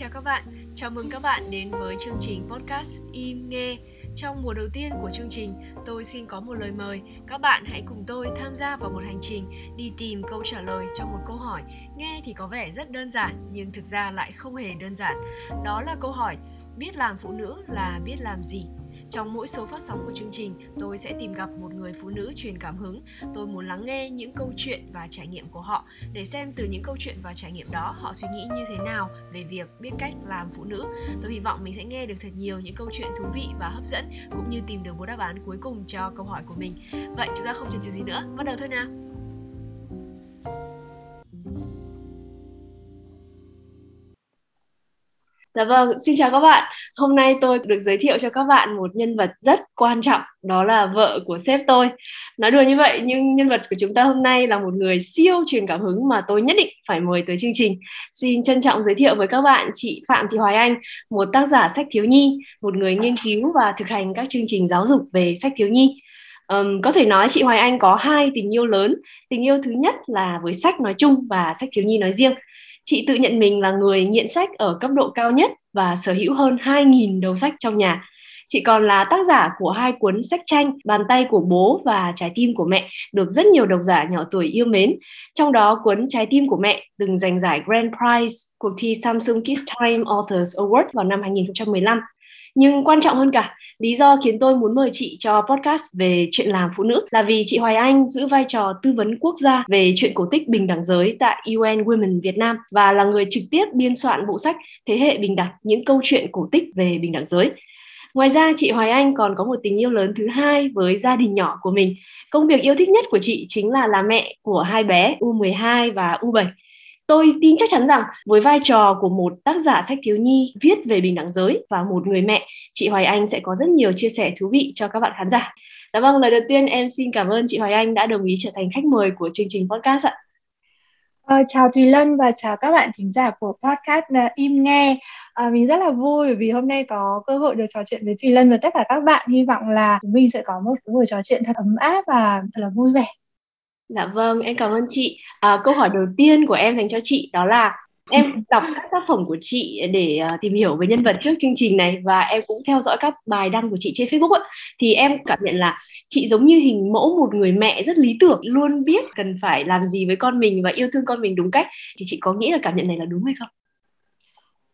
Chào các bạn, chào mừng các bạn đến với chương trình podcast Im Nghe. Trong mùa đầu tiên của chương trình, tôi xin có một lời mời. Các bạn hãy cùng tôi tham gia vào một hành trình đi tìm câu trả lời cho một câu hỏi. Nghe thì có vẻ rất đơn giản, nhưng thực ra lại không hề đơn giản. Đó là câu hỏi, biết làm phụ nữ là biết làm gì? Trong mỗi số phát sóng của chương trình, tôi sẽ tìm gặp một người phụ nữ truyền cảm hứng. Tôi muốn lắng nghe những câu chuyện và trải nghiệm của họ để xem từ những câu chuyện và trải nghiệm đó họ suy nghĩ như thế nào về việc biết cách làm phụ nữ. Tôi hy vọng mình sẽ nghe được thật nhiều những câu chuyện thú vị và hấp dẫn cũng như tìm được một đáp án cuối cùng cho câu hỏi của mình. Vậy chúng ta không chần chừ gì nữa, bắt đầu thôi nào. Dạ vâng, xin chào các bạn. Hôm nay tôi được giới thiệu cho các bạn một nhân vật rất quan trọng, đó là vợ của sếp tôi. Nói đùa như vậy nhưng nhân vật của chúng ta hôm nay là một người siêu truyền cảm hứng mà tôi nhất định phải mời tới chương trình. Xin trân trọng giới thiệu với các bạn chị Phạm Thị Hoài Anh, một tác giả sách thiếu nhi, một người nghiên cứu và thực hành các chương trình giáo dục về sách thiếu nhi. Um, có thể nói chị Hoài Anh có hai tình yêu lớn. Tình yêu thứ nhất là với sách nói chung và sách thiếu nhi nói riêng Chị tự nhận mình là người nghiện sách ở cấp độ cao nhất và sở hữu hơn 2.000 đầu sách trong nhà. Chị còn là tác giả của hai cuốn sách tranh Bàn tay của bố và Trái tim của mẹ được rất nhiều độc giả nhỏ tuổi yêu mến. Trong đó cuốn Trái tim của mẹ từng giành giải Grand Prize cuộc thi Samsung Kids Time Authors Award vào năm 2015. Nhưng quan trọng hơn cả, Lý do khiến tôi muốn mời chị cho podcast về chuyện làm phụ nữ là vì chị Hoài Anh giữ vai trò tư vấn quốc gia về chuyện cổ tích bình đẳng giới tại UN Women Việt Nam và là người trực tiếp biên soạn bộ sách Thế hệ bình đẳng, những câu chuyện cổ tích về bình đẳng giới. Ngoài ra, chị Hoài Anh còn có một tình yêu lớn thứ hai với gia đình nhỏ của mình. Công việc yêu thích nhất của chị chính là làm mẹ của hai bé U12 và U7 tôi tin chắc chắn rằng với vai trò của một tác giả sách thiếu nhi viết về bình đẳng giới và một người mẹ, chị Hoài Anh sẽ có rất nhiều chia sẻ thú vị cho các bạn khán giả. Dạ vâng, lời đầu tiên em xin cảm ơn chị Hoài Anh đã đồng ý trở thành khách mời của chương trình podcast ạ. À, chào Thùy Lân và chào các bạn thính giả của podcast uh, Im Nghe. À, mình rất là vui vì hôm nay có cơ hội được trò chuyện với Thùy Lân và tất cả các bạn. Hy vọng là chúng mình sẽ có một buổi trò chuyện thật ấm áp và thật là vui vẻ. Dạ vâng, em cảm ơn chị. À, câu hỏi đầu tiên của em dành cho chị đó là em đọc các tác phẩm của chị để uh, tìm hiểu về nhân vật trước chương trình này và em cũng theo dõi các bài đăng của chị trên Facebook ấy. thì em cảm nhận là chị giống như hình mẫu một người mẹ rất lý tưởng luôn biết cần phải làm gì với con mình và yêu thương con mình đúng cách thì chị có nghĩ là cảm nhận này là đúng hay không?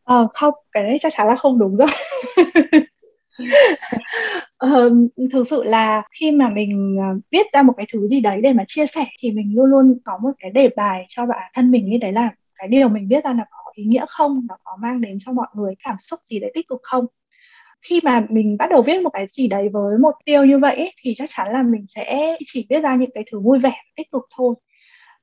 Ờ, không, cái đấy chắc chắn là không đúng rồi. ờ, thực sự là khi mà mình ờ, viết ra một cái thứ gì đấy để mà chia sẻ thì mình luôn luôn có một cái đề bài cho bản thân mình như đấy là cái điều mình viết ra là có ý nghĩa không? Nó có mang đến cho mọi người cảm xúc gì đấy tích cực không? Khi mà mình bắt đầu viết một cái gì đấy với một tiêu như vậy ấy, thì chắc chắn là mình sẽ chỉ viết ra những cái thứ vui vẻ tích cực thôi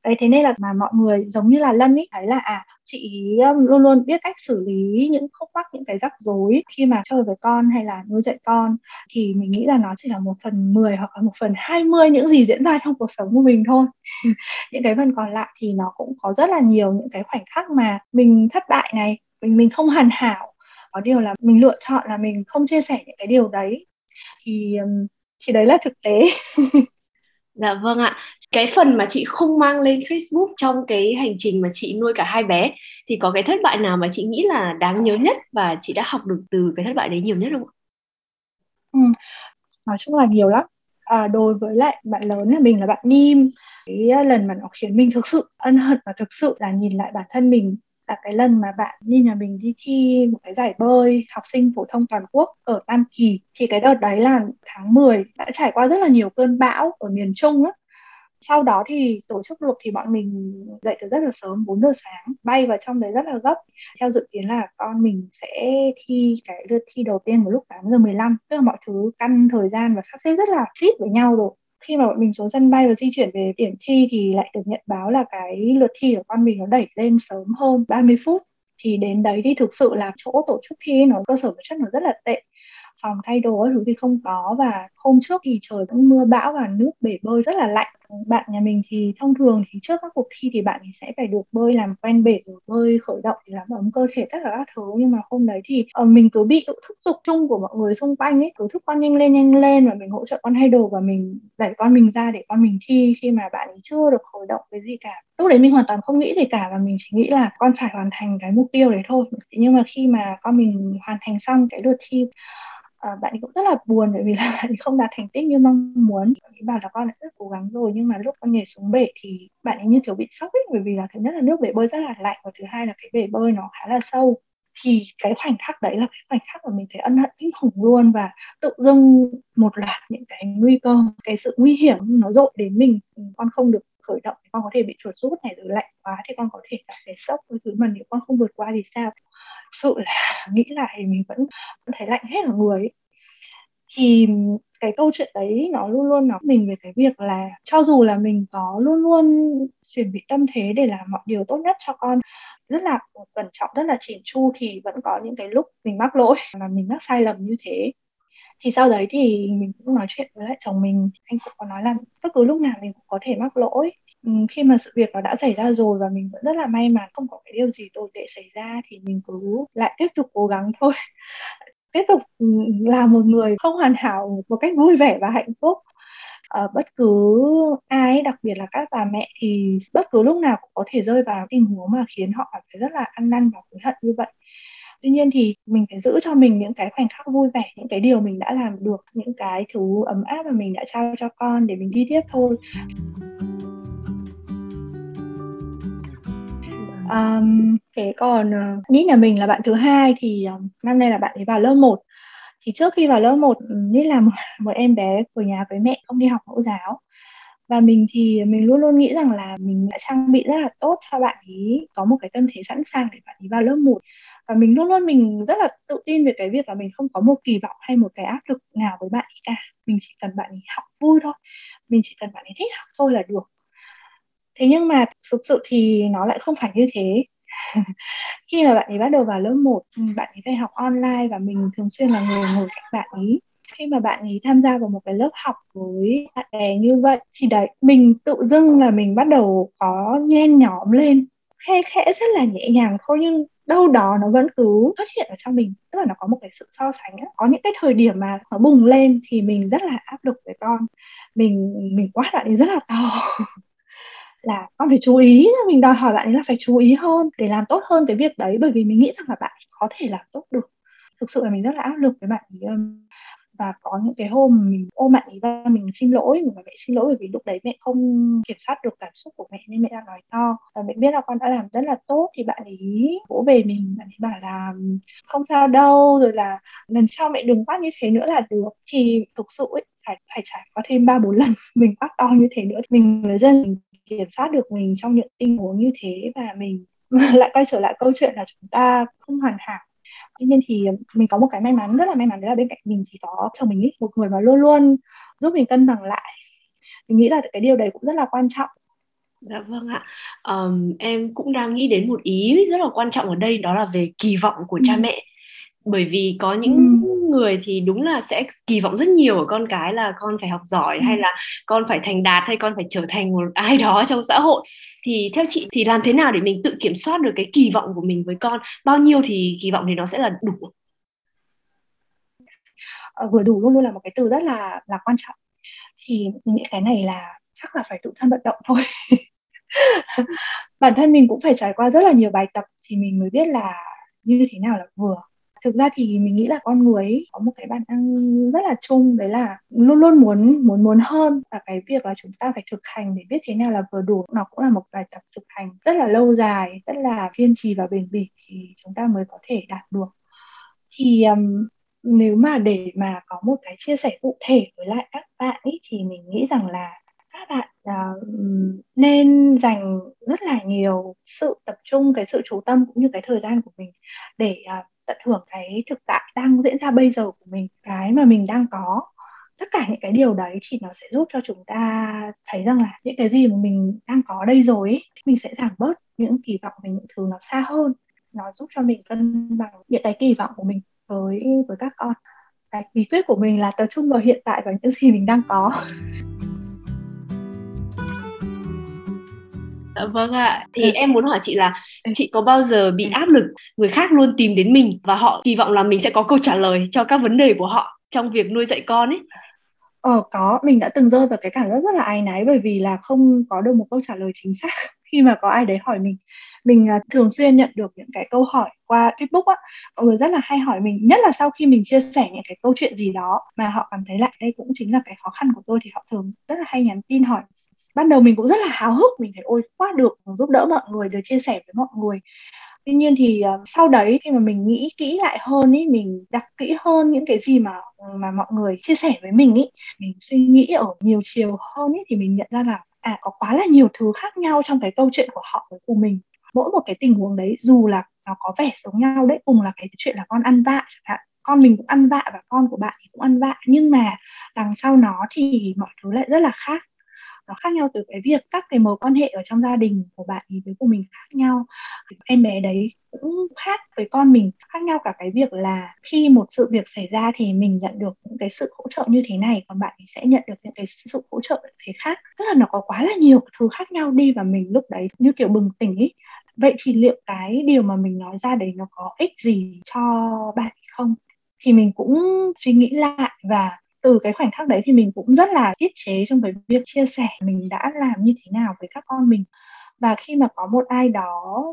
đấy, thế nên là mà mọi người giống như là lân ý, thấy là à chị um, luôn luôn biết cách xử lý những khúc mắc, những cái rắc rối khi mà chơi với con hay là nuôi dạy con, thì mình nghĩ là nó chỉ là một phần 10 hoặc là một phần 20 những gì diễn ra trong cuộc sống của mình thôi. Ừ, những cái phần còn lại thì nó cũng có rất là nhiều những cái khoảnh khắc mà mình thất bại này, mình mình không hoàn hảo. Có điều là mình lựa chọn là mình không chia sẻ những cái điều đấy. Thì um, thì đấy là thực tế. Dạ vâng ạ. Cái phần mà chị không mang lên Facebook trong cái hành trình mà chị nuôi cả hai bé thì có cái thất bại nào mà chị nghĩ là đáng nhớ nhất và chị đã học được từ cái thất bại đấy nhiều nhất không ạ? Ừ. Nói chung là nhiều lắm. À, đối với lại bạn lớn là mình là bạn Nim cái lần mà nó khiến mình thực sự ân hận và thực sự là nhìn lại bản thân mình là cái lần mà bạn đi nhà mình đi thi một cái giải bơi học sinh phổ thông toàn quốc ở Tam Kỳ thì cái đợt đấy là tháng 10 đã trải qua rất là nhiều cơn bão ở miền Trung á sau đó thì tổ chức được thì bọn mình dậy từ rất là sớm 4 giờ sáng, bay vào trong đấy rất là gấp. Theo dự kiến là con mình sẽ thi cái lượt thi đầu tiên vào lúc 8 giờ 15 tức là mọi thứ căn thời gian và sắp xếp rất là xít với nhau rồi. Khi mà bọn mình xuống sân bay và di chuyển về điểm thi thì lại được nhận báo là cái lượt thi của con mình nó đẩy lên sớm hơn 30 phút. Thì đến đấy thì thực sự là chỗ tổ chức thi nó, cơ sở vật chất nó rất là tệ phòng thay đồ thứ thì không có và hôm trước thì trời cũng mưa bão và nước bể bơi rất là lạnh. Bạn nhà mình thì thông thường thì trước các cuộc thi thì bạn sẽ phải được bơi làm quen bể rồi bơi khởi động thì làm ấm cơ thể tất cả các thứ. Nhưng mà hôm đấy thì uh, mình cứ bị tự thúc giục chung của mọi người xung quanh ấy cứ thúc con nhanh lên nhanh lên và mình hỗ trợ con thay đồ và mình đẩy con mình ra để con mình thi. Khi mà bạn ấy chưa được khởi động cái gì cả lúc đấy mình hoàn toàn không nghĩ gì cả và mình chỉ nghĩ là con phải hoàn thành cái mục tiêu đấy thôi. Nhưng mà khi mà con mình hoàn thành xong cái lượt thi à, bạn ấy cũng rất là buồn bởi vì là bạn ấy không đạt thành tích như mong muốn. Bạn ấy bảo là con đã rất cố gắng rồi nhưng mà lúc con nhảy xuống bể thì bạn ấy như kiểu bị sốc ấy bởi vì là thứ nhất là nước bể bơi rất là lạnh và thứ hai là cái bể bơi nó khá là sâu. Thì cái khoảnh khắc đấy là cái khoảnh khắc mà mình thấy ân hận kinh khủng luôn và tự dưng một loạt những cái nguy cơ cái sự nguy hiểm nó dội đến mình. Con không được khởi động thì con có thể bị chuột rút này rồi lạnh quá thì con có thể cảm thấy sốc cái thứ mà nếu con không vượt qua thì sao? Sự là nghĩ lại mình vẫn, vẫn thấy lạnh hết ở người ấy. thì cái câu chuyện đấy nó luôn luôn nói mình về cái việc là cho dù là mình có luôn luôn chuẩn bị tâm thế để làm mọi điều tốt nhất cho con rất là cẩn trọng rất là chỉn chu thì vẫn có những cái lúc mình mắc lỗi và mình mắc sai lầm như thế. Thì sau đấy thì mình cũng nói chuyện với lại chồng mình. Anh cũng có nói là bất cứ lúc nào mình cũng có thể mắc lỗi. Ừ, khi mà sự việc nó đã xảy ra rồi và mình vẫn rất là may mắn, không có cái điều gì tồi tệ xảy ra thì mình cứ lại tiếp tục cố gắng thôi. Tiếp tục ừ, là một người không hoàn hảo một cách vui vẻ và hạnh phúc. Ở bất cứ ai, đặc biệt là các bà mẹ thì bất cứ lúc nào cũng có thể rơi vào tình huống mà khiến họ cảm thấy rất là ăn năn và hối hận như vậy. Tuy nhiên thì mình phải giữ cho mình những cái khoảnh khắc vui vẻ, những cái điều mình đã làm được, những cái thứ ấm áp mà mình đã trao cho con để mình đi tiếp thôi. Um, thế còn uh, nghĩ nhà mình là bạn thứ hai thì um, năm nay là bạn ấy vào lớp 1 thì trước khi vào lớp 1 ừ, nghĩ là một, một em bé của nhà với mẹ không đi học mẫu giáo. Và mình thì mình luôn luôn nghĩ rằng là mình đã trang bị rất là tốt cho bạn ấy có một cái tâm thế sẵn sàng để bạn ấy vào lớp 1 và mình luôn luôn mình rất là tự tin về cái việc là mình không có một kỳ vọng hay một cái áp lực nào với bạn ấy cả. Mình chỉ cần bạn ấy học vui thôi. Mình chỉ cần bạn ấy thích học thôi là được thế nhưng mà thực sự thì nó lại không phải như thế. Khi mà bạn ấy bắt đầu vào lớp 1 ừ, bạn ấy phải học online và mình thường xuyên là người ngồi cạnh bạn ấy. Khi mà bạn ấy tham gia vào một cái lớp học với bạn bè như vậy thì đấy, mình tự dưng là mình bắt đầu có nhen nhóm lên. Khe khẽ rất là nhẹ nhàng thôi nhưng đâu đó nó vẫn cứ xuất hiện ở trong mình. Tức là nó có một cái sự so sánh ấy. có những cái thời điểm mà nó bùng lên thì mình rất là áp lực với con. Mình mình quát bạn ấy rất là to. là con phải chú ý mình đòi hỏi bạn ấy là phải chú ý hơn để làm tốt hơn cái việc đấy bởi vì mình nghĩ rằng là bạn có thể làm tốt được. Thực sự là mình rất là áp lực với bạn ấy um, và có những cái hôm mình ôm bạn ấy ra mình xin lỗi mình bảo mẹ xin lỗi bởi vì lúc đấy mẹ không kiểm soát được cảm xúc của mẹ nên mẹ đã nói to. Và mẹ biết là con đã làm rất là tốt thì bạn ấy vỗ về mình bạn ấy bảo là um, không sao đâu rồi là lần sau mẹ đừng quát như thế nữa là được. Thì thực sự ấy, phải phải trải qua thêm ba bốn lần mình quát to như thế nữa thì mình người dân mình kiểm soát được mình trong những tình huống như thế và mình lại quay trở lại câu chuyện là chúng ta không hoàn hảo tuy nhiên thì mình có một cái may mắn rất là may mắn đấy là bên cạnh mình chỉ có chồng mình ấy, một người mà luôn luôn giúp mình cân bằng lại mình nghĩ là cái điều đấy cũng rất là quan trọng Dạ vâng ạ. Um, em cũng đang nghĩ đến một ý rất là quan trọng ở đây đó là về kỳ vọng của ừ. cha mẹ bởi vì có những người thì đúng là sẽ kỳ vọng rất nhiều ở con cái là con phải học giỏi hay là con phải thành đạt hay con phải trở thành một ai đó trong xã hội. Thì theo chị thì làm thế nào để mình tự kiểm soát được cái kỳ vọng của mình với con? Bao nhiêu thì kỳ vọng thì nó sẽ là đủ? Ờ, vừa đủ luôn luôn là một cái từ rất là là quan trọng. Thì mình nghĩ cái này là chắc là phải tự thân vận động thôi. Bản thân mình cũng phải trải qua rất là nhiều bài tập thì mình mới biết là như thế nào là vừa thực ra thì mình nghĩ là con người ấy có một cái bản năng rất là chung đấy là luôn luôn muốn muốn muốn hơn. Và cái việc là chúng ta phải thực hành để biết thế nào là vừa đủ nó cũng là một bài tập thực hành rất là lâu dài rất là kiên trì và bền bỉ thì chúng ta mới có thể đạt được. Thì um, nếu mà để mà có một cái chia sẻ cụ thể với lại các bạn ấy thì mình nghĩ rằng là các bạn uh, nên dành rất là nhiều sự tập trung cái sự chú tâm cũng như cái thời gian của mình để uh, tận hưởng cái thực tại đang diễn ra bây giờ của mình cái mà mình đang có. Tất cả những cái điều đấy thì nó sẽ giúp cho chúng ta thấy rằng là những cái gì mà mình đang có đây rồi ấy, thì mình sẽ giảm bớt những kỳ vọng về những thứ nó xa hơn. Nó giúp cho mình cân bằng những cái kỳ vọng của mình với với các con. Cái bí quyết của mình là tập trung vào hiện tại và những gì mình đang có. Vâng ạ. Thì ừ. em muốn hỏi chị là ừ. chị có bao giờ bị áp lực người khác luôn tìm đến mình và họ kỳ vọng là mình sẽ có câu trả lời cho các vấn đề của họ trong việc nuôi dạy con ấy? Ờ có, mình đã từng rơi vào cái cảm giác rất là áy náy bởi vì là không có được một câu trả lời chính xác khi mà có ai đấy hỏi mình. Mình uh, thường xuyên nhận được những cái câu hỏi qua Facebook á, mọi người rất là hay hỏi mình, nhất là sau khi mình chia sẻ những cái câu chuyện gì đó mà họ cảm thấy lại đây cũng chính là cái khó khăn của tôi thì họ thường rất là hay nhắn tin hỏi ban đầu mình cũng rất là háo hức mình thấy ôi quá được giúp đỡ mọi người được chia sẻ với mọi người. Tuy nhiên thì uh, sau đấy khi mà mình nghĩ kỹ lại hơn ý mình đọc kỹ hơn những cái gì mà ừ, mà mọi người chia sẻ với mình ý mình suy nghĩ ở nhiều chiều hơn ý thì mình nhận ra là à có quá là nhiều thứ khác nhau trong cái câu chuyện của họ với của mình. Mỗi một cái tình huống đấy dù là nó có vẻ giống nhau đấy cùng là cái chuyện là con ăn vạ chẳng hạn con mình cũng ăn vạ và con của bạn thì cũng ăn vạ nhưng mà đằng sau nó thì mọi thứ lại rất là khác nó khác nhau từ cái việc các cái mối quan hệ ở trong gia đình của bạn ý với của mình khác nhau. Em bé đấy cũng khác với con mình, khác nhau cả cái việc là khi một sự việc xảy ra thì mình nhận được những cái sự hỗ trợ như thế này, còn bạn ấy sẽ nhận được những cái sự hỗ trợ thế khác. Tức là nó có quá là nhiều thứ khác nhau đi và mình lúc đấy như kiểu bừng tỉnh ý. Vậy thì liệu cái điều mà mình nói ra đấy nó có ích gì cho bạn không? Thì mình cũng suy nghĩ lại và từ cái khoảnh khắc đấy thì mình cũng rất là tiết chế trong cái việc chia sẻ mình đã làm như thế nào với các con mình. Và khi mà có một ai đó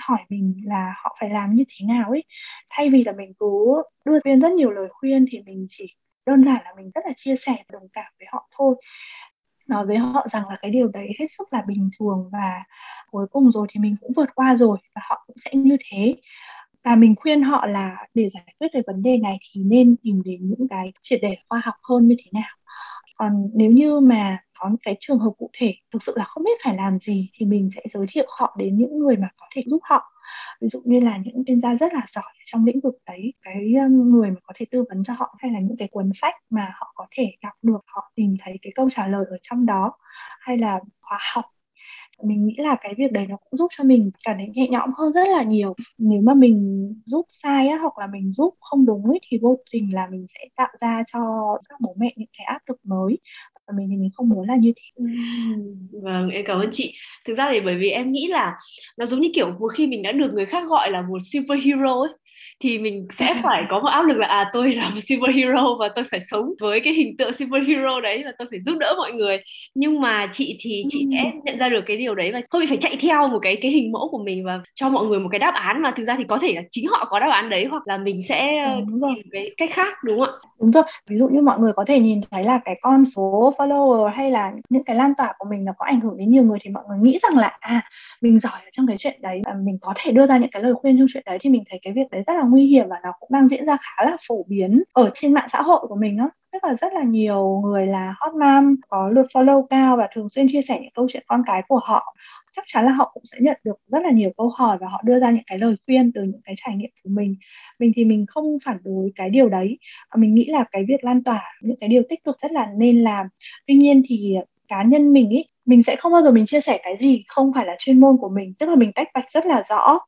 hỏi mình là họ phải làm như thế nào ấy, thay vì là mình cứ đưa viên rất nhiều lời khuyên thì mình chỉ đơn giản là mình rất là chia sẻ đồng cảm với họ thôi. Nói với họ rằng là cái điều đấy hết sức là bình thường và cuối cùng rồi thì mình cũng vượt qua rồi và họ cũng sẽ như thế và mình khuyên họ là để giải quyết về vấn đề này thì nên tìm đến những cái triệt để khoa học hơn như thế nào. Còn nếu như mà có những cái trường hợp cụ thể thực sự là không biết phải làm gì thì mình sẽ giới thiệu họ đến những người mà có thể giúp họ. Ví dụ như là những chuyên gia rất là giỏi trong lĩnh vực đấy, cái um, người mà có thể tư vấn cho họ hay là những cái cuốn sách mà họ có thể đọc được, họ tìm thấy cái câu trả lời ở trong đó, hay là khóa học mình nghĩ là cái việc đấy nó cũng giúp cho mình cảm thấy nhẹ nhõm hơn rất là nhiều. Nếu mà mình giúp sai á, hoặc là mình giúp không đúng ấy, thì vô tình là mình sẽ tạo ra cho các bố mẹ những cái áp lực mới. Và mình thì mình không muốn là như thế. Vâng em cảm ơn chị. Thực ra thì bởi vì em nghĩ là nó giống như kiểu một khi mình đã được người khác gọi là một superhero ấy thì mình sẽ phải có một áp lực là à tôi là một superhero và tôi phải sống với cái hình tượng superhero đấy và tôi phải giúp đỡ mọi người. Nhưng mà chị thì chị sẽ nhận ra được cái điều đấy và không phải chạy theo một cái cái hình mẫu của mình và cho mọi người một cái đáp án mà thực ra thì có thể là chính họ có đáp án đấy hoặc là mình sẽ đúng rồi. tìm cái cách khác đúng không ạ? Đúng rồi. Ví dụ như mọi người có thể nhìn thấy là cái con số follower hay là những cái lan tỏa của mình nó có ảnh hưởng đến nhiều người thì mọi người nghĩ rằng là à mình giỏi ở trong cái chuyện đấy và mình có thể đưa ra những cái lời khuyên trong chuyện đấy thì mình thấy cái việc đấy rất là nguy hiểm và nó cũng đang diễn ra khá là phổ biến ở trên mạng xã hội của mình á. Tức là rất là nhiều người là hot mom, có lượt follow cao và thường xuyên chia sẻ những câu chuyện con cái của họ. Chắc chắn là họ cũng sẽ nhận được rất là nhiều câu hỏi và họ đưa ra những cái lời khuyên từ những cái trải nghiệm của mình. Mình thì mình không phản đối cái điều đấy. À, mình nghĩ là cái việc lan tỏa những cái điều tích cực rất là nên làm. Tuy nhiên thì cá nhân mình ý, mình sẽ không bao giờ mình chia sẻ cái gì không phải là chuyên môn của mình. Tức là mình tách bạch rất là rõ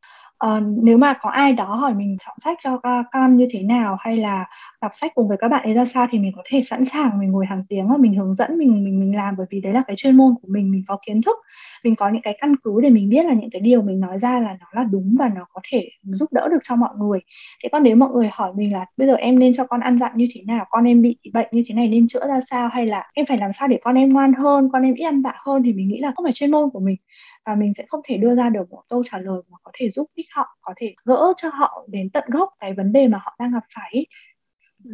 uh, nếu mà có ai đó hỏi mình chọn sách cho con như thế nào hay là đọc sách cùng với các bạn ấy ra sao thì mình có thể sẵn sàng mình ngồi hàng tiếng và mình hướng dẫn mình mình mình làm. Bởi vì đấy là cái chuyên môn của mình mình có kiến thức mình có những cái căn cứ để mình biết là những cái điều mình nói ra là nó là đúng và nó có thể giúp đỡ được cho mọi người. Thế còn nếu mọi người hỏi mình là bây giờ em nên cho con ăn dặn như thế nào? Con em bị bệnh như thế này nên chữa ra sao? Hay là em phải làm sao để con em ngoan hơn con em ít ăn vạ hơn? thì mình nghĩ là không phải chuyên môn của mình và mình sẽ không thể đưa ra được một câu trả lời mà có thể giúp ích họ có thể gỡ cho họ đến tận gốc cái vấn đề mà họ đang gặp phải Ừ,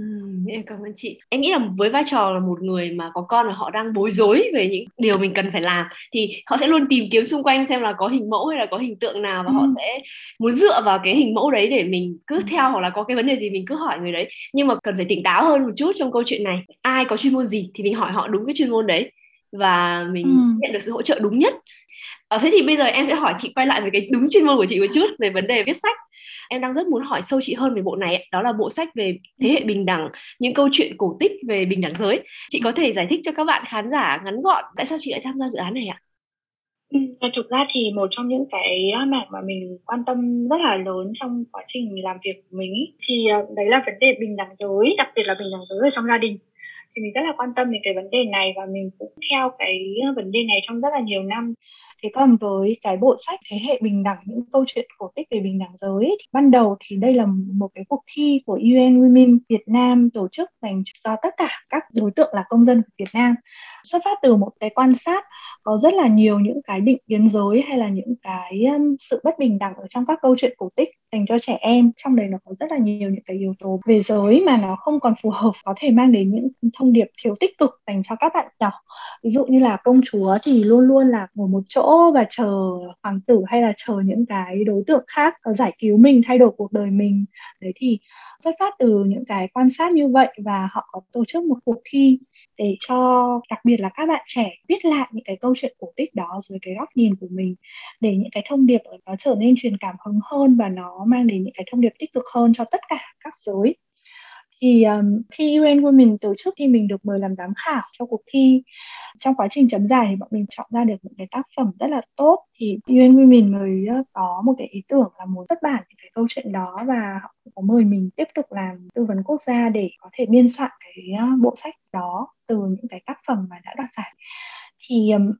em cảm ơn chị. Em nghĩ là với vai trò là một người mà có con và họ đang bối rối về những điều mình cần phải làm thì họ sẽ luôn tìm kiếm xung quanh xem là có hình mẫu hay là có hình tượng nào và ừ. họ sẽ muốn dựa vào cái hình mẫu đấy để mình cứ theo hoặc là có cái vấn đề gì mình cứ hỏi người đấy. Nhưng mà cần phải tỉnh táo hơn một chút trong câu chuyện này. Ai có chuyên môn gì thì mình hỏi họ đúng cái chuyên môn đấy và mình ừ. nhận được sự hỗ trợ đúng nhất À, thế thì bây giờ em sẽ hỏi chị quay lại về cái đúng chuyên môn của chị một chút về vấn đề viết sách. Em đang rất muốn hỏi sâu chị hơn về bộ này, đó là bộ sách về thế hệ bình đẳng, những câu chuyện cổ tích về bình đẳng giới. Chị có thể giải thích cho các bạn khán giả ngắn gọn tại sao chị lại tham gia dự án này ạ? Ừ, à, thực ra thì một trong những cái mảng mà mình quan tâm rất là lớn trong quá trình làm việc của mình ý, thì à, đấy là vấn đề bình đẳng giới, đặc biệt là bình đẳng giới ở trong gia đình. Thì mình rất là quan tâm đến cái vấn đề này và mình cũng theo cái à, vấn đề này trong rất là nhiều năm. Thế còn với cái bộ sách Thế hệ bình đẳng, những câu chuyện cổ tích về bình đẳng giới thì ban đầu thì đây là một cái cuộc thi của UN Women Việt Nam tổ chức dành cho tất cả các đối tượng là công dân của Việt Nam xuất phát từ một cái quan sát có rất là nhiều những cái định kiến giới hay là những cái um, sự bất bình đẳng ở trong các câu chuyện cổ tích dành cho trẻ em. Trong đấy nó có rất là nhiều những cái yếu tố về giới mà nó không còn phù hợp có thể mang đến những thông điệp thiếu tích cực dành cho các bạn nhỏ. Ví dụ như là công chúa thì luôn luôn là ngồi một chỗ và chờ hoàng tử hay là chờ những cái đối tượng khác ờ, giải cứu mình thay đổi cuộc đời mình. Đấy thì xuất phát từ những cái quan sát như vậy và họ có tổ chức một cuộc thi để cho đặc biệt là các bạn trẻ viết lại những cái câu chuyện cổ tích đó dưới cái góc nhìn của mình, để những cái thông điệp nó trở nên truyền cảm hứng hơn và nó mang đến những cái thông điệp tích cực hơn cho tất cả các giới thì um, khi UN Women tổ chức thì mình được mời làm giám khảo cho cuộc thi. Trong quá trình chấm giải thì bọn mình chọn ra được những cái tác phẩm rất là tốt. Thì UN Women mới có một cái ý tưởng là muốn xuất bản cái câu chuyện đó và họ có mời mình tiếp tục làm tư vấn quốc gia để có thể biên soạn cái bộ sách đó từ những cái tác phẩm mà đã đoạt giải. Thì um,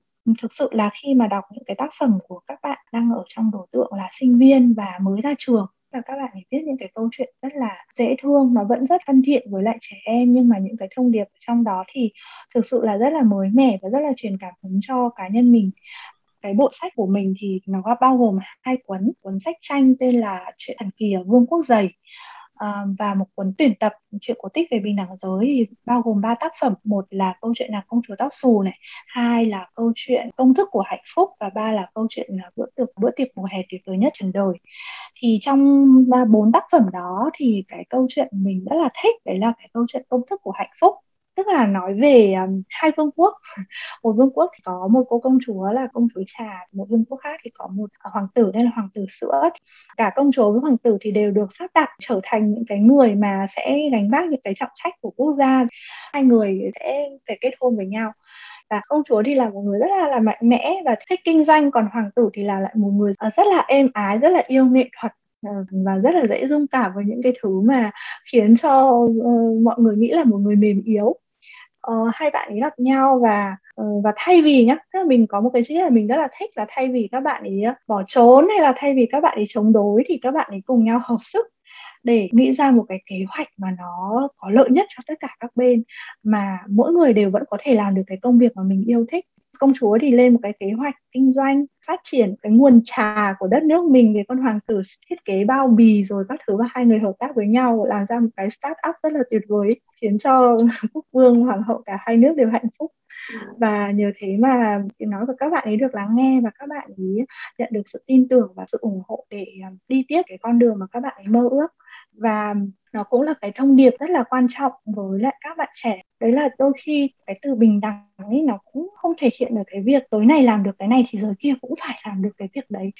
thực sự là khi mà đọc những cái tác phẩm của các bạn đang ở trong đối tượng là sinh viên và mới ra trường là các bạn ấy viết những cái câu chuyện rất là dễ thương, nó vẫn rất thân thiện với lại trẻ em, nhưng mà những cái thông điệp trong đó thì thực sự là rất là mới mẻ và rất là truyền cảm hứng cho cá nhân mình. Cái bộ sách của mình thì nó bao gồm hai cuốn cuốn sách tranh tên là chuyện thần kỳ ở vương quốc giày uh, và một cuốn tuyển tập chuyện cổ tích về bình đẳng giới thì bao gồm ba tác phẩm. Một là câu chuyện là công chúa tóc xù này hai là câu chuyện công thức của hạnh phúc và ba là câu chuyện là bữa tiệc bữa tiệc mùa hè tuyệt vời nhất trần đời. Thì trong bốn tác phẩm đó thì cái câu chuyện mình rất là thích đấy là cái câu chuyện công thức của hạnh phúc tức là nói về um, hai vương quốc. Một vương quốc thì có một cô công chúa là công chúa trà một vương quốc khác thì có một à, hoàng tử đây là hoàng tử sữa. Cả công chúa với hoàng tử thì đều được sắp đặt trở thành những cái người mà sẽ gánh vác những cái trọng trách của quốc gia. Hai người sẽ phải kết hôn với nhau. Và công chúa thì là một người rất là, là mạnh mẽ và thích kinh doanh còn hoàng tử thì là lại một người ờ, rất là êm ái rất là yêu nghệ thuật ờ, và rất là dễ dung cảm với những cái thứ mà khiến cho uh, mọi người nghĩ là một người mềm yếu uh, hai bạn ấy gặp nhau và uh, và thay vì nhá tức là mình có một cái gì là mình rất là thích là thay vì các bạn ấy ờ, bỏ trốn hay là thay vì các bạn ấy chống đối thì các bạn ấy cùng nhau hợp sức để nghĩ ra một cái kế hoạch mà nó có lợi nhất cho tất cả các bên mà mỗi người đều vẫn có thể làm được cái công việc mà mình yêu thích công chúa thì lên một cái kế hoạch kinh doanh, phát triển cái nguồn trà của đất nước mình về con hoàng tử thiết kế bao bì rồi các thứ và hai người hợp tác với nhau, làm ra một cái start up rất là tuyệt vời, khiến cho quốc vương, hoàng hậu cả hai nước đều hạnh phúc. Và nhờ thế mà tiếng nói của các bạn ấy được lắng nghe và các bạn ấy nhận được sự tin tưởng và sự ủng hộ để à, đi tiếp cái con đường mà các bạn ấy mơ ước và nó cũng là cái thông điệp rất là quan trọng với lại các bạn trẻ. Đấy là đôi khi cái từ bình đẳng ấy, nó cũng không thể hiện được cái việc tối nay làm được cái này thì giờ kia cũng phải làm được cái việc đấy.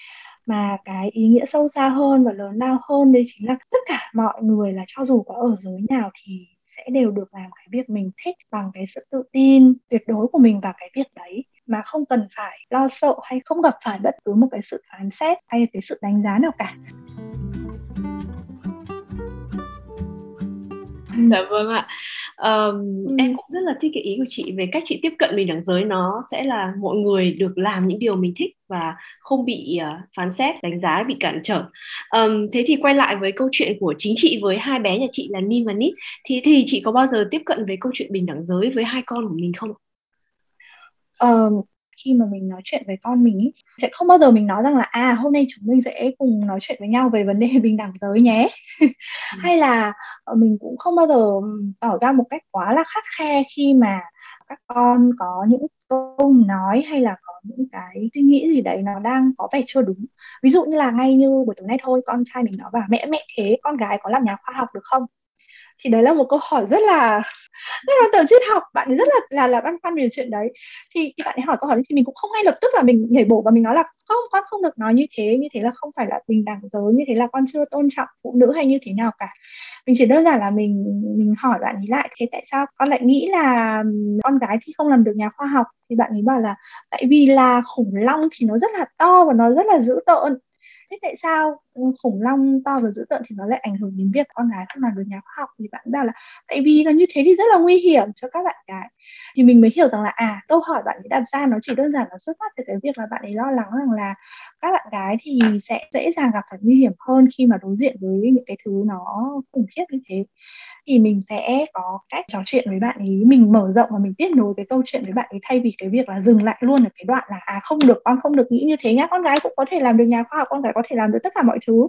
Mà cái ý nghĩa sâu xa hơn và lớn lao hơn đấy chính là tất cả mọi người là cho dù có ở giới nào thì sẽ đều được làm cái việc mình thích bằng cái sự tự tin tuyệt đối của mình vào cái việc đấy. Mà không cần phải lo sợ hay không gặp phải bất cứ một cái sự phán xét hay cái sự đánh giá nào cả. dạ vâng ạ um, ừ. em cũng rất là thích cái ý của chị về cách chị tiếp cận bình đẳng giới nó sẽ là mọi người được làm những điều mình thích và không bị uh, phán xét đánh giá bị cản trở um, thế thì quay lại với câu chuyện của chính chị với hai bé nhà chị là Nin và Nít thì thì chị có bao giờ tiếp cận với câu chuyện bình đẳng giới với hai con của mình không? Um, khi mà mình nói chuyện với con mình ý, sẽ không bao giờ mình nói rằng là à hôm nay chúng mình sẽ cùng nói chuyện với nhau về vấn đề bình đẳng giới nhé. Ừ. hay là ờ, mình cũng không bao giờ tỏ ra một cách quá là khắt khe khi mà các con có những câu nói hay là có những cái suy nghĩ gì đấy nó đang có vẻ chưa đúng. Ví dụ như là ngay như buổi tối nay thôi con trai mình nói bảo mẹ mẹ thế con gái có làm nhà khoa học được không thì đấy là một câu hỏi rất là rất là từ triết học. Bạn ấy rất là là là băn khoăn về chuyện đấy. Thì khi bạn ấy hỏi câu hỏi thì mình cũng không ngay lập tức là mình nhảy bổ và mình nói là không, con không được nói như thế như thế là không phải là bình đẳng giới, như thế là con chưa tôn trọng phụ nữ hay như thế nào cả. Mình chỉ đơn giản là mình mình hỏi bạn ấy lại, thế tại sao con lại nghĩ là con gái thì không làm được nhà khoa học? Thì bạn ấy bảo là, tại vì là khủng long thì nó rất là to và nó rất là dữ tợn. Thế tại sao? Khủng long to và dữ tợn thì nó lại ảnh hưởng đến việc con gái không làm được nhà khoa học. Thì bạn bảo là, tại vì là như thế thì rất là nguy hiểm cho các bạn gái. Thì mình mới hiểu rằng là à câu hỏi bạn ấy đặt ra nó chỉ đơn giản là xuất phát từ cái việc là bạn ấy lo lắng rằng là các bạn gái thì sẽ dễ dàng gặp phải nguy hiểm hơn khi mà đối diện với những cái thứ nó khủng khiếp như thế. Thì mình sẽ có cách trò chuyện với bạn ấy, mình mở rộng và mình tiếp nối cái câu chuyện với bạn ấy thay vì cái việc là dừng lại luôn ở cái đoạn là à không được, con không được nghĩ như thế nhá, con gái cũng có thể làm được nhà khoa học, con gái có thể làm được tất cả mọi thứ,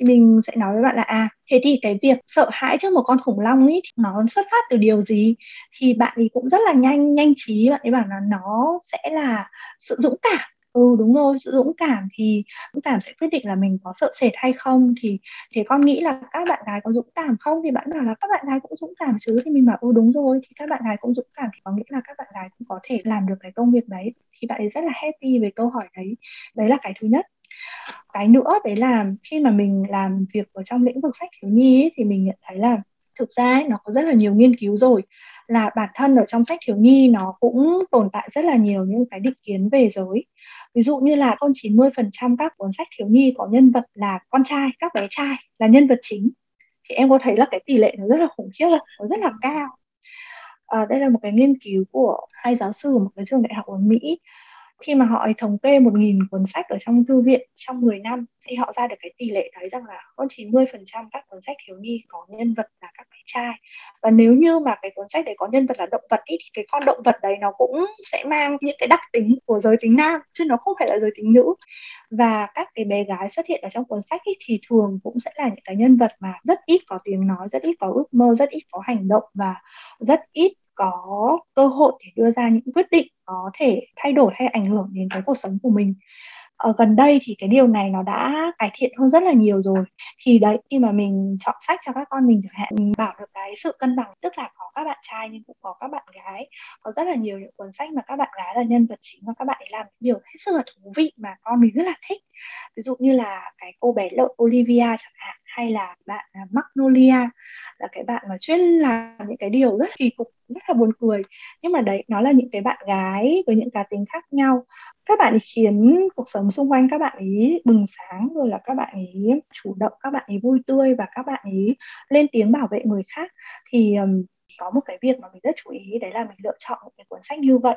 thì mình sẽ nói với bạn là à thế thì cái việc sợ hãi trước một con khủng long ấy nó xuất phát từ điều gì? Thì bạn ấy cũng rất là nhanh nhanh trí, bạn ấy bảo là nó sẽ là sự dũng cảm. Ừ đúng rồi, sự dũng cảm. Thì dũng cảm sẽ quyết định là mình có sợ sệt hay không. Thì thì con nghĩ là các bạn gái có dũng cảm không? Thì bạn bảo là các bạn gái cũng dũng cảm chứ. Thì mình bảo ừ đúng rồi, thì các bạn gái cũng dũng cảm thì có nghĩa là các bạn gái cũng có thể làm được cái công việc đấy. Thì bạn ấy rất là happy về câu hỏi đấy. Đấy là cái thứ nhất cái nữa đấy là khi mà mình làm việc ở trong lĩnh vực sách thiếu nhi ấy, thì mình nhận thấy là thực ra ấy, nó có rất là nhiều nghiên cứu rồi. Là bản thân ở trong sách thiếu nhi nó cũng tồn tại rất là nhiều những cái định kiến về giới. Ví dụ như là hơn 90% các cuốn sách thiếu nhi có nhân vật là con trai các bé trai là nhân vật chính. Thì em có thấy là cái tỷ lệ nó rất là khủng khiếp không? nó rất là cao. À, đây là một cái nghiên cứu của hai giáo sư của một cái trường đại học ở Mỹ khi mà họ thống kê 1.000 cuốn sách ở trong thư viện trong 10 năm thì họ ra được cái tỷ lệ thấy rằng là có 90% các cuốn sách thiếu nhi có nhân vật là các bé trai. Và nếu như mà cái cuốn sách đấy có nhân vật là động vật ý, thì cái con động vật đấy nó cũng sẽ mang những cái đặc tính của giới tính nam chứ nó không phải là giới tính nữ. Và các cái bé gái xuất hiện ở trong cuốn sách ý, thì thường cũng sẽ là những cái nhân vật mà rất ít có tiếng nói rất ít có ước mơ rất ít có hành động và rất ít có cơ hội để đưa ra những quyết định có thể thay đổi hay ảnh hưởng đến cái cuộc sống của mình. Ở gần đây thì cái điều này nó đã cải thiện hơn rất là nhiều rồi. Thì đấy, khi mà mình chọn sách cho các con mình chẳng hạn, mình bảo được cái sự cân bằng, tức là có các bạn trai nhưng cũng có các bạn gái. Có rất là nhiều những cuốn sách mà các bạn gái là nhân vật chính và các bạn ấy làm những điều hết sức là thú vị mà con mình rất là thích. Ví dụ như là cái cô bé lợn Olivia chẳng hạn hay là bạn à, Magnolia là cái bạn mà chuyên làm những cái điều rất kỳ cục rất là buồn cười. Nhưng mà đấy nó là những cái bạn gái với những cá tính khác nhau. Các bạn ấy khiến cuộc sống xung quanh các bạn ấy bừng sáng rồi là các bạn ấy chủ động các bạn ấy vui tươi và các bạn ấy lên tiếng bảo vệ người khác. Thì um, có một cái việc mà mình rất chú ý đấy là mình lựa chọn một cái cuốn sách như vậy.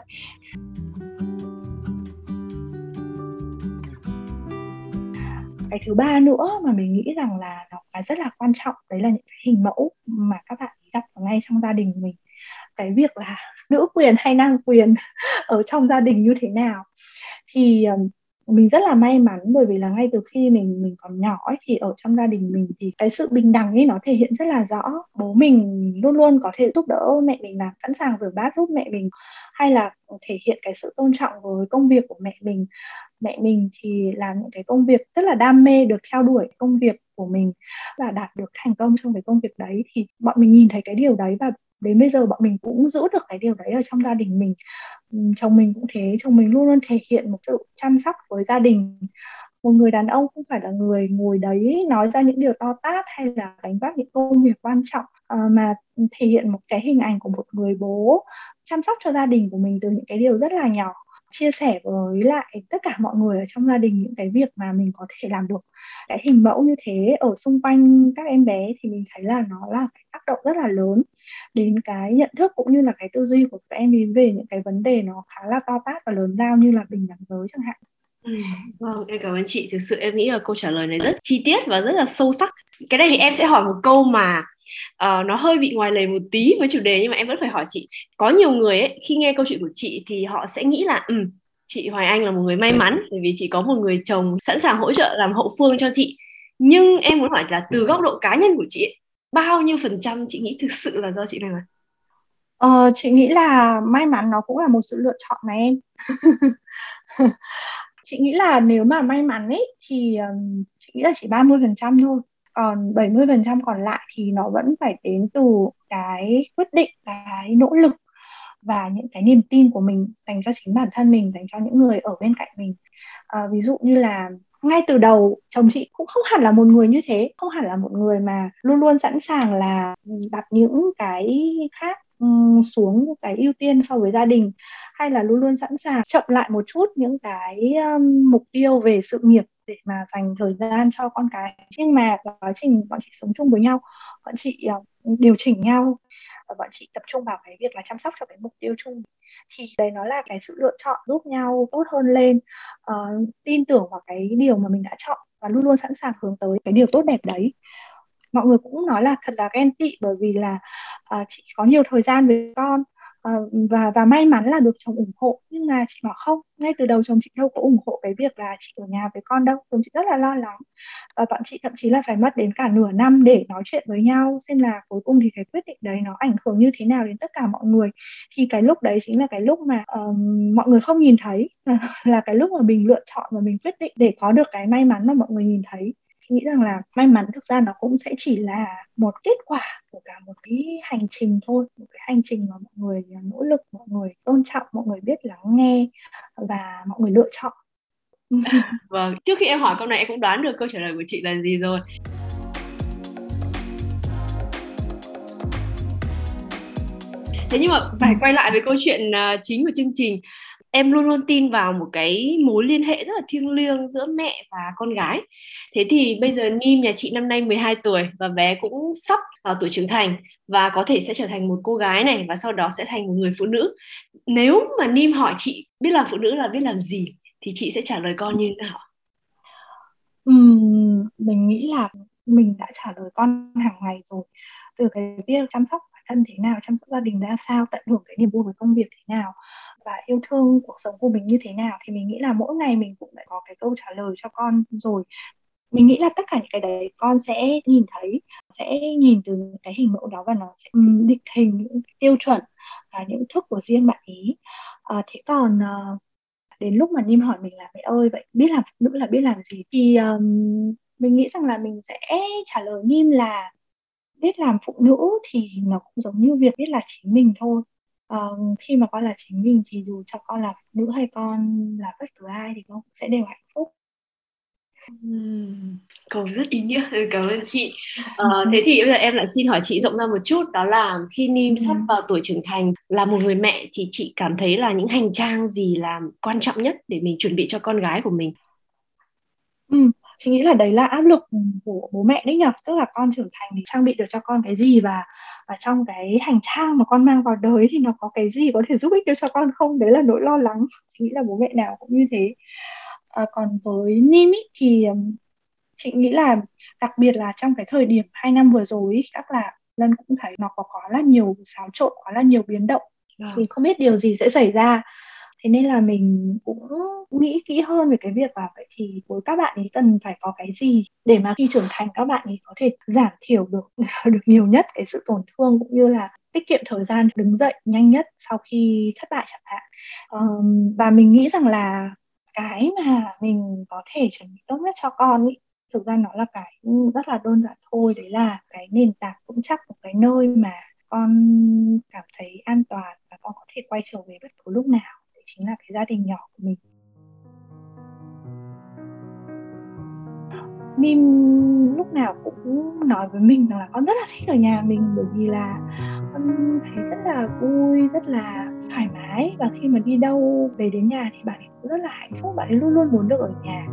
Cái thứ ba nữa mà mình nghĩ rằng là rất là quan trọng. Đấy là những cái hình mẫu mà các bạn gặp ngay trong gia đình mình. Cái việc là nữ quyền hay nam quyền ở trong gia đình như thế nào. Thì mình rất là may mắn bởi vì là ngay từ khi mình mình còn nhỏ ấy, thì ở trong gia đình mình thì cái sự bình đẳng ấy nó thể hiện rất là rõ. Bố mình luôn luôn có thể giúp đỡ mẹ mình làm sẵn sàng rửa bát giúp mẹ mình hay là thể hiện cái sự tôn trọng với công việc của mẹ mình. Mẹ mình thì làm những cái công việc rất là đam mê được theo đuổi công việc của mình và đạt được thành công trong cái công việc đấy. Thì bọn mình nhìn thấy cái điều đấy và đến bây giờ bọn mình cũng giữ được cái điều đấy ở trong gia đình mình. Ừ, chồng mình cũng thế, chồng mình luôn luôn thể hiện một sự chăm sóc với gia đình. Một người đàn ông không phải là người ngồi đấy nói ra những điều to tát hay là đánh vác những công việc quan trọng ờ, mà thể hiện một cái hình ảnh của một người bố chăm sóc cho gia đình của mình từ những cái điều rất là nhỏ chia sẻ với lại tất cả mọi người ở trong gia đình những cái việc mà mình có thể làm được. Cái hình mẫu như thế ở xung quanh các em bé thì mình thấy là nó là cái tác động rất là lớn đến cái nhận thức cũng như là cái tư duy của các em về những cái vấn đề nó khá là to tát và lớn lao như là bình đẳng giới chẳng hạn vâng, em cảm ơn chị. Thực sự em nghĩ là câu trả lời này rất chi tiết và rất là sâu sắc. Cái này thì em sẽ hỏi một câu mà uh, nó hơi bị ngoài lề một tí với chủ đề nhưng mà em vẫn phải hỏi chị có nhiều người ấy khi nghe câu chuyện của chị thì họ sẽ nghĩ là ừ chị Hoài Anh là một người may mắn bởi vì chị có một người chồng sẵn sàng hỗ trợ làm hậu phương cho chị nhưng em muốn hỏi là từ góc độ cá nhân của chị ấy, bao nhiêu phần trăm chị nghĩ thực sự là do chị may mắn Ờ, chị nghĩ là may mắn nó cũng là một sự lựa chọn mà em chị nghĩ là nếu mà may mắn ấy thì um, chị nghĩ là chỉ 30% thôi. Còn 70% còn lại thì nó vẫn phải đến từ cái quyết định cái nỗ lực và những cái niềm tin của mình dành cho chính bản thân mình dành cho những người ở bên cạnh mình. À, ví dụ như là ngay từ đầu chồng chị cũng không hẳn là một người như thế không hẳn là một người mà luôn luôn sẵn sàng là đặt những cái khác xuống cái ưu tiên so với gia đình? Hay là luôn luôn sẵn sàng chậm lại một chút những cái um, mục tiêu về sự nghiệp để mà dành thời gian cho con cái? Nhưng mà quá trình bọn chị sống chung với nhau bọn chị uh, điều chỉnh nhau và bọn chị tập trung vào cái việc là chăm sóc cho cái mục tiêu chung thì đấy nó là cái sự lựa chọn giúp nhau tốt hơn lên. Uh, tin tưởng vào cái điều mà mình đã chọn và luôn luôn sẵn sàng hướng tới cái điều tốt đẹp đấy mọi người cũng nói là thật là ghen tị bởi vì là uh, chị có nhiều thời gian với con uh, và và may mắn là được chồng ủng hộ nhưng mà chị bảo không ngay từ đầu chồng chị đâu có ủng hộ cái việc là chị ở nhà với con đâu chồng chị rất là lo lắng. Và bọn chị thậm chí là phải mất đến cả nửa năm để nói chuyện với nhau xem là cuối cùng thì cái quyết định đấy nó ảnh hưởng như thế nào đến tất cả mọi người. Thì cái lúc đấy chính là cái lúc mà uh, mọi người không nhìn thấy là cái lúc mà mình lựa chọn và mình quyết định để có được cái may mắn mà mọi người nhìn thấy nghĩ rằng là may mắn thực ra nó cũng sẽ chỉ là một kết quả của cả một cái hành trình thôi, một cái hành trình mà mọi người nỗ lực, mọi người tôn trọng, mọi người biết lắng nghe và mọi người lựa chọn. Vâng trước khi em hỏi câu này, em cũng đoán được câu trả lời của chị là gì rồi. Thế nhưng mà phải quay lại với câu chuyện à, chính của chương trình em luôn luôn tin vào một cái mối liên hệ rất là thiêng liêng giữa mẹ và con gái. Thế thì bây giờ Nim nhà chị năm nay 12 tuổi và bé cũng sắp vào tuổi trưởng thành và có thể sẽ trở thành một cô gái này và sau đó sẽ thành một người phụ nữ. Nếu mà Nim hỏi chị biết làm phụ nữ là biết làm gì thì chị sẽ trả lời con như thế nào? Uhm, mình nghĩ là mình đã trả lời con hàng ngày rồi từ cái việc chăm sóc bản thân thế nào chăm sóc gia đình ra sao tận hưởng cái niềm vui với công việc thế nào và yêu thương cuộc sống của mình như thế nào thì mình nghĩ là mỗi ngày mình cũng phải có cái câu trả lời cho con rồi. Mình nghĩ là tất cả những cái đấy con sẽ nhìn thấy sẽ nhìn từ cái hình mẫu đó và nó sẽ định hình những tiêu chuẩn và những thức của riêng bạn ý. À, thế còn ờ, đến lúc mà Nim hỏi mình là mẹ ơi vậy biết làm phụ nữ là biết làm gì? Thì um, mình nghĩ rằng là mình sẽ trả lời Nim là biết làm phụ nữ thì nó cũng giống như việc biết là chính mình thôi uh, khi mà con là chính mình thì dù cho con là phụ nữ hay con là bất cứ ai thì con cũng sẽ đều hạnh phúc. Uhm, câu rất ý nghĩa. Cảm ơn chị. Uh, thế thì bây giờ em lại xin hỏi chị rộng ra một chút đó là khi Nim ừ. sắp vào tuổi trưởng thành là một người mẹ thì chị cảm thấy là những hành trang gì là quan trọng nhất để mình chuẩn bị cho con gái của mình? Ừ chị nghĩ là đấy là áp lực của bố mẹ đấy nhở tức là con trưởng thành thì trang bị được cho con cái gì và và trong cái hành trang mà con mang vào đời thì nó có cái gì có thể giúp ích được cho con không? Đấy là nỗi lo lắng. Chị nghĩ là bố mẹ nào cũng như thế. À, còn với Nim ý, thì chị nghĩ là đặc biệt là trong cái thời điểm hai năm vừa rồi chắc là Lân cũng thấy nó có quá là nhiều xáo trộn quá là nhiều biến động. À. thì không biết điều gì sẽ xảy ra thế nên là mình cũng nghĩ kỹ hơn về cái việc là vậy thì với các bạn ấy cần phải có cái gì để mà khi trưởng thành các bạn ấy có thể giảm thiểu được được nhiều nhất cái sự tổn thương cũng như là tiết kiệm thời gian đứng dậy nhanh nhất sau khi thất bại chẳng hạn. Um, và mình nghĩ rằng là cái mà mình có thể chuẩn bị tốt nhất cho con ý, thực ra nó là cái rất là đơn giản thôi đấy là cái nền tảng vững chắc một cái nơi mà con cảm thấy an toàn và con có thể quay trở về bất cứ lúc nào chính là cái gia đình nhỏ của mình. Mim lúc nào cũng nói với mình rằng là con rất là thích ở nhà mình bởi vì là con thấy rất là vui, rất là thoải mái. Và khi mà đi đâu về đến nhà thì bạn ấy cũng rất là hạnh phúc, bạn ấy luôn luôn muốn được ở nhà.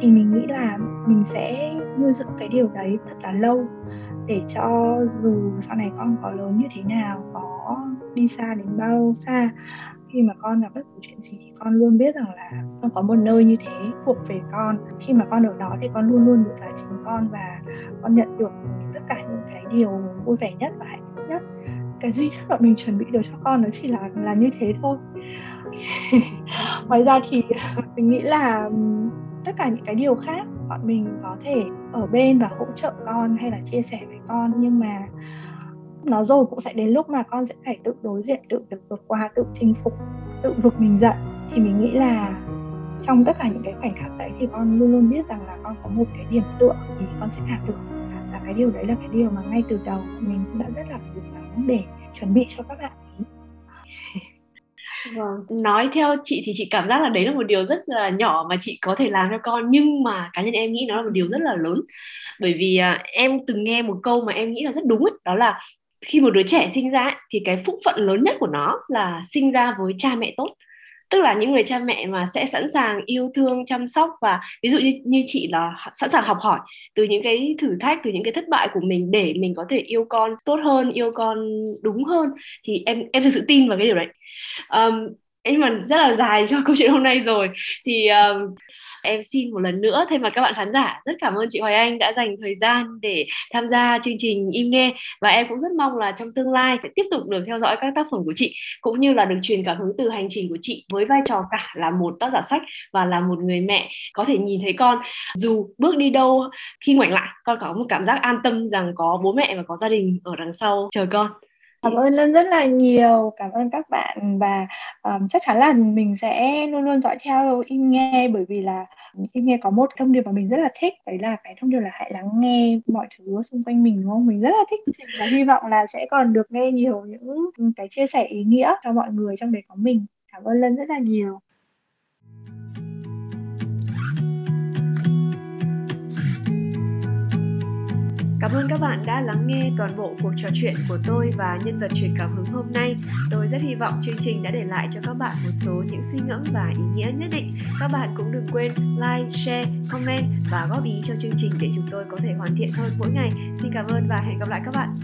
Thì mình nghĩ là mình sẽ nuôi dưỡng cái điều đấy thật là lâu để cho dù sau này con có lớn như thế nào có đi xa đến bao xa khi mà con gặp bất cứ chuyện gì thì con luôn biết rằng là con có một nơi như thế thuộc về con. Khi mà con ở đó thì con luôn luôn được là chính con và con nhận được tất cả những cái điều vui vẻ nhất và hạnh phúc nhất. Cái duy nhất mà mình chuẩn bị được cho con nó chỉ là là như thế thôi. Ngoài ra thì mình nghĩ là tất cả những cái điều khác bọn mình có thể ở bên và hỗ trợ con hay là chia sẻ với con, nhưng mà nó rồi cũng sẽ đến lúc mà con sẽ phải tự đối diện tự được vượt qua tự chinh phục tự vực mình dậy. Thì mình nghĩ là trong tất cả những cái khoảnh khắc đấy thì con luôn luôn biết rằng là con có một cái điểm tựa thì con sẽ đạt được. Và cái điều đấy là cái điều mà ngay từ đầu mình cũng đã rất là cố gắng để chuẩn bị cho các bạn ý Vâng. Nói theo chị thì chị cảm giác là đấy là một điều rất là nhỏ mà chị có thể làm cho con nhưng mà cá nhân em nghĩ nó là một điều rất là lớn. Bởi vì à, em từng nghe một câu mà em nghĩ là rất đúng ấy, đó là khi một đứa trẻ sinh ra ấy, thì cái phúc phận lớn nhất của nó là sinh ra với cha mẹ tốt. Tức là những người cha mẹ mà sẽ sẵn sàng yêu thương chăm sóc và ví dụ như như chị là sẵn sàng học hỏi từ những cái thử thách từ những cái thất bại của mình để mình có thể yêu con tốt hơn yêu con đúng hơn thì em em thực sự tin vào cái điều đấy. Um, nhưng mà rất là dài cho câu chuyện hôm nay rồi. Thì um, em xin một lần nữa thay mặt các bạn khán giả, rất cảm ơn chị Hoài Anh đã dành thời gian để tham gia chương trình im nghe. Và em cũng rất mong là trong tương lai sẽ tiếp tục được theo dõi các tác phẩm của chị, cũng như là được truyền cảm hứng từ hành trình của chị với vai trò cả là một tác giả sách và là một người mẹ có thể nhìn thấy con. Dù bước đi đâu, khi ngoảnh lại, con có một cảm giác an tâm rằng có bố mẹ và có gia đình ở đằng sau chờ con cảm ơn lân rất là nhiều. Cảm ơn các bạn và um, chắc chắn là mình sẽ luôn luôn dõi theo im nghe bởi vì là im nghe có một thông điệp mà mình rất là thích đấy là cái thông điệp là hãy lắng nghe mọi thứ xung quanh mình đúng không? Mình rất là thích và hy vọng là sẽ còn được nghe nhiều những cái chia sẻ ý nghĩa cho mọi người trong đấy có mình. Cảm ơn lân rất là nhiều. Cảm ơn các bạn đã lắng nghe toàn bộ cuộc trò chuyện của tôi và nhân vật truyền cảm hứng hôm nay. Tôi rất hy vọng chương trình đã để lại cho các bạn một số những suy ngẫm và ý nghĩa nhất định. Các bạn cũng đừng quên like, share, comment và góp ý cho chương trình để chúng tôi có thể hoàn thiện hơn mỗi ngày. Xin cảm ơn và hẹn gặp lại các bạn.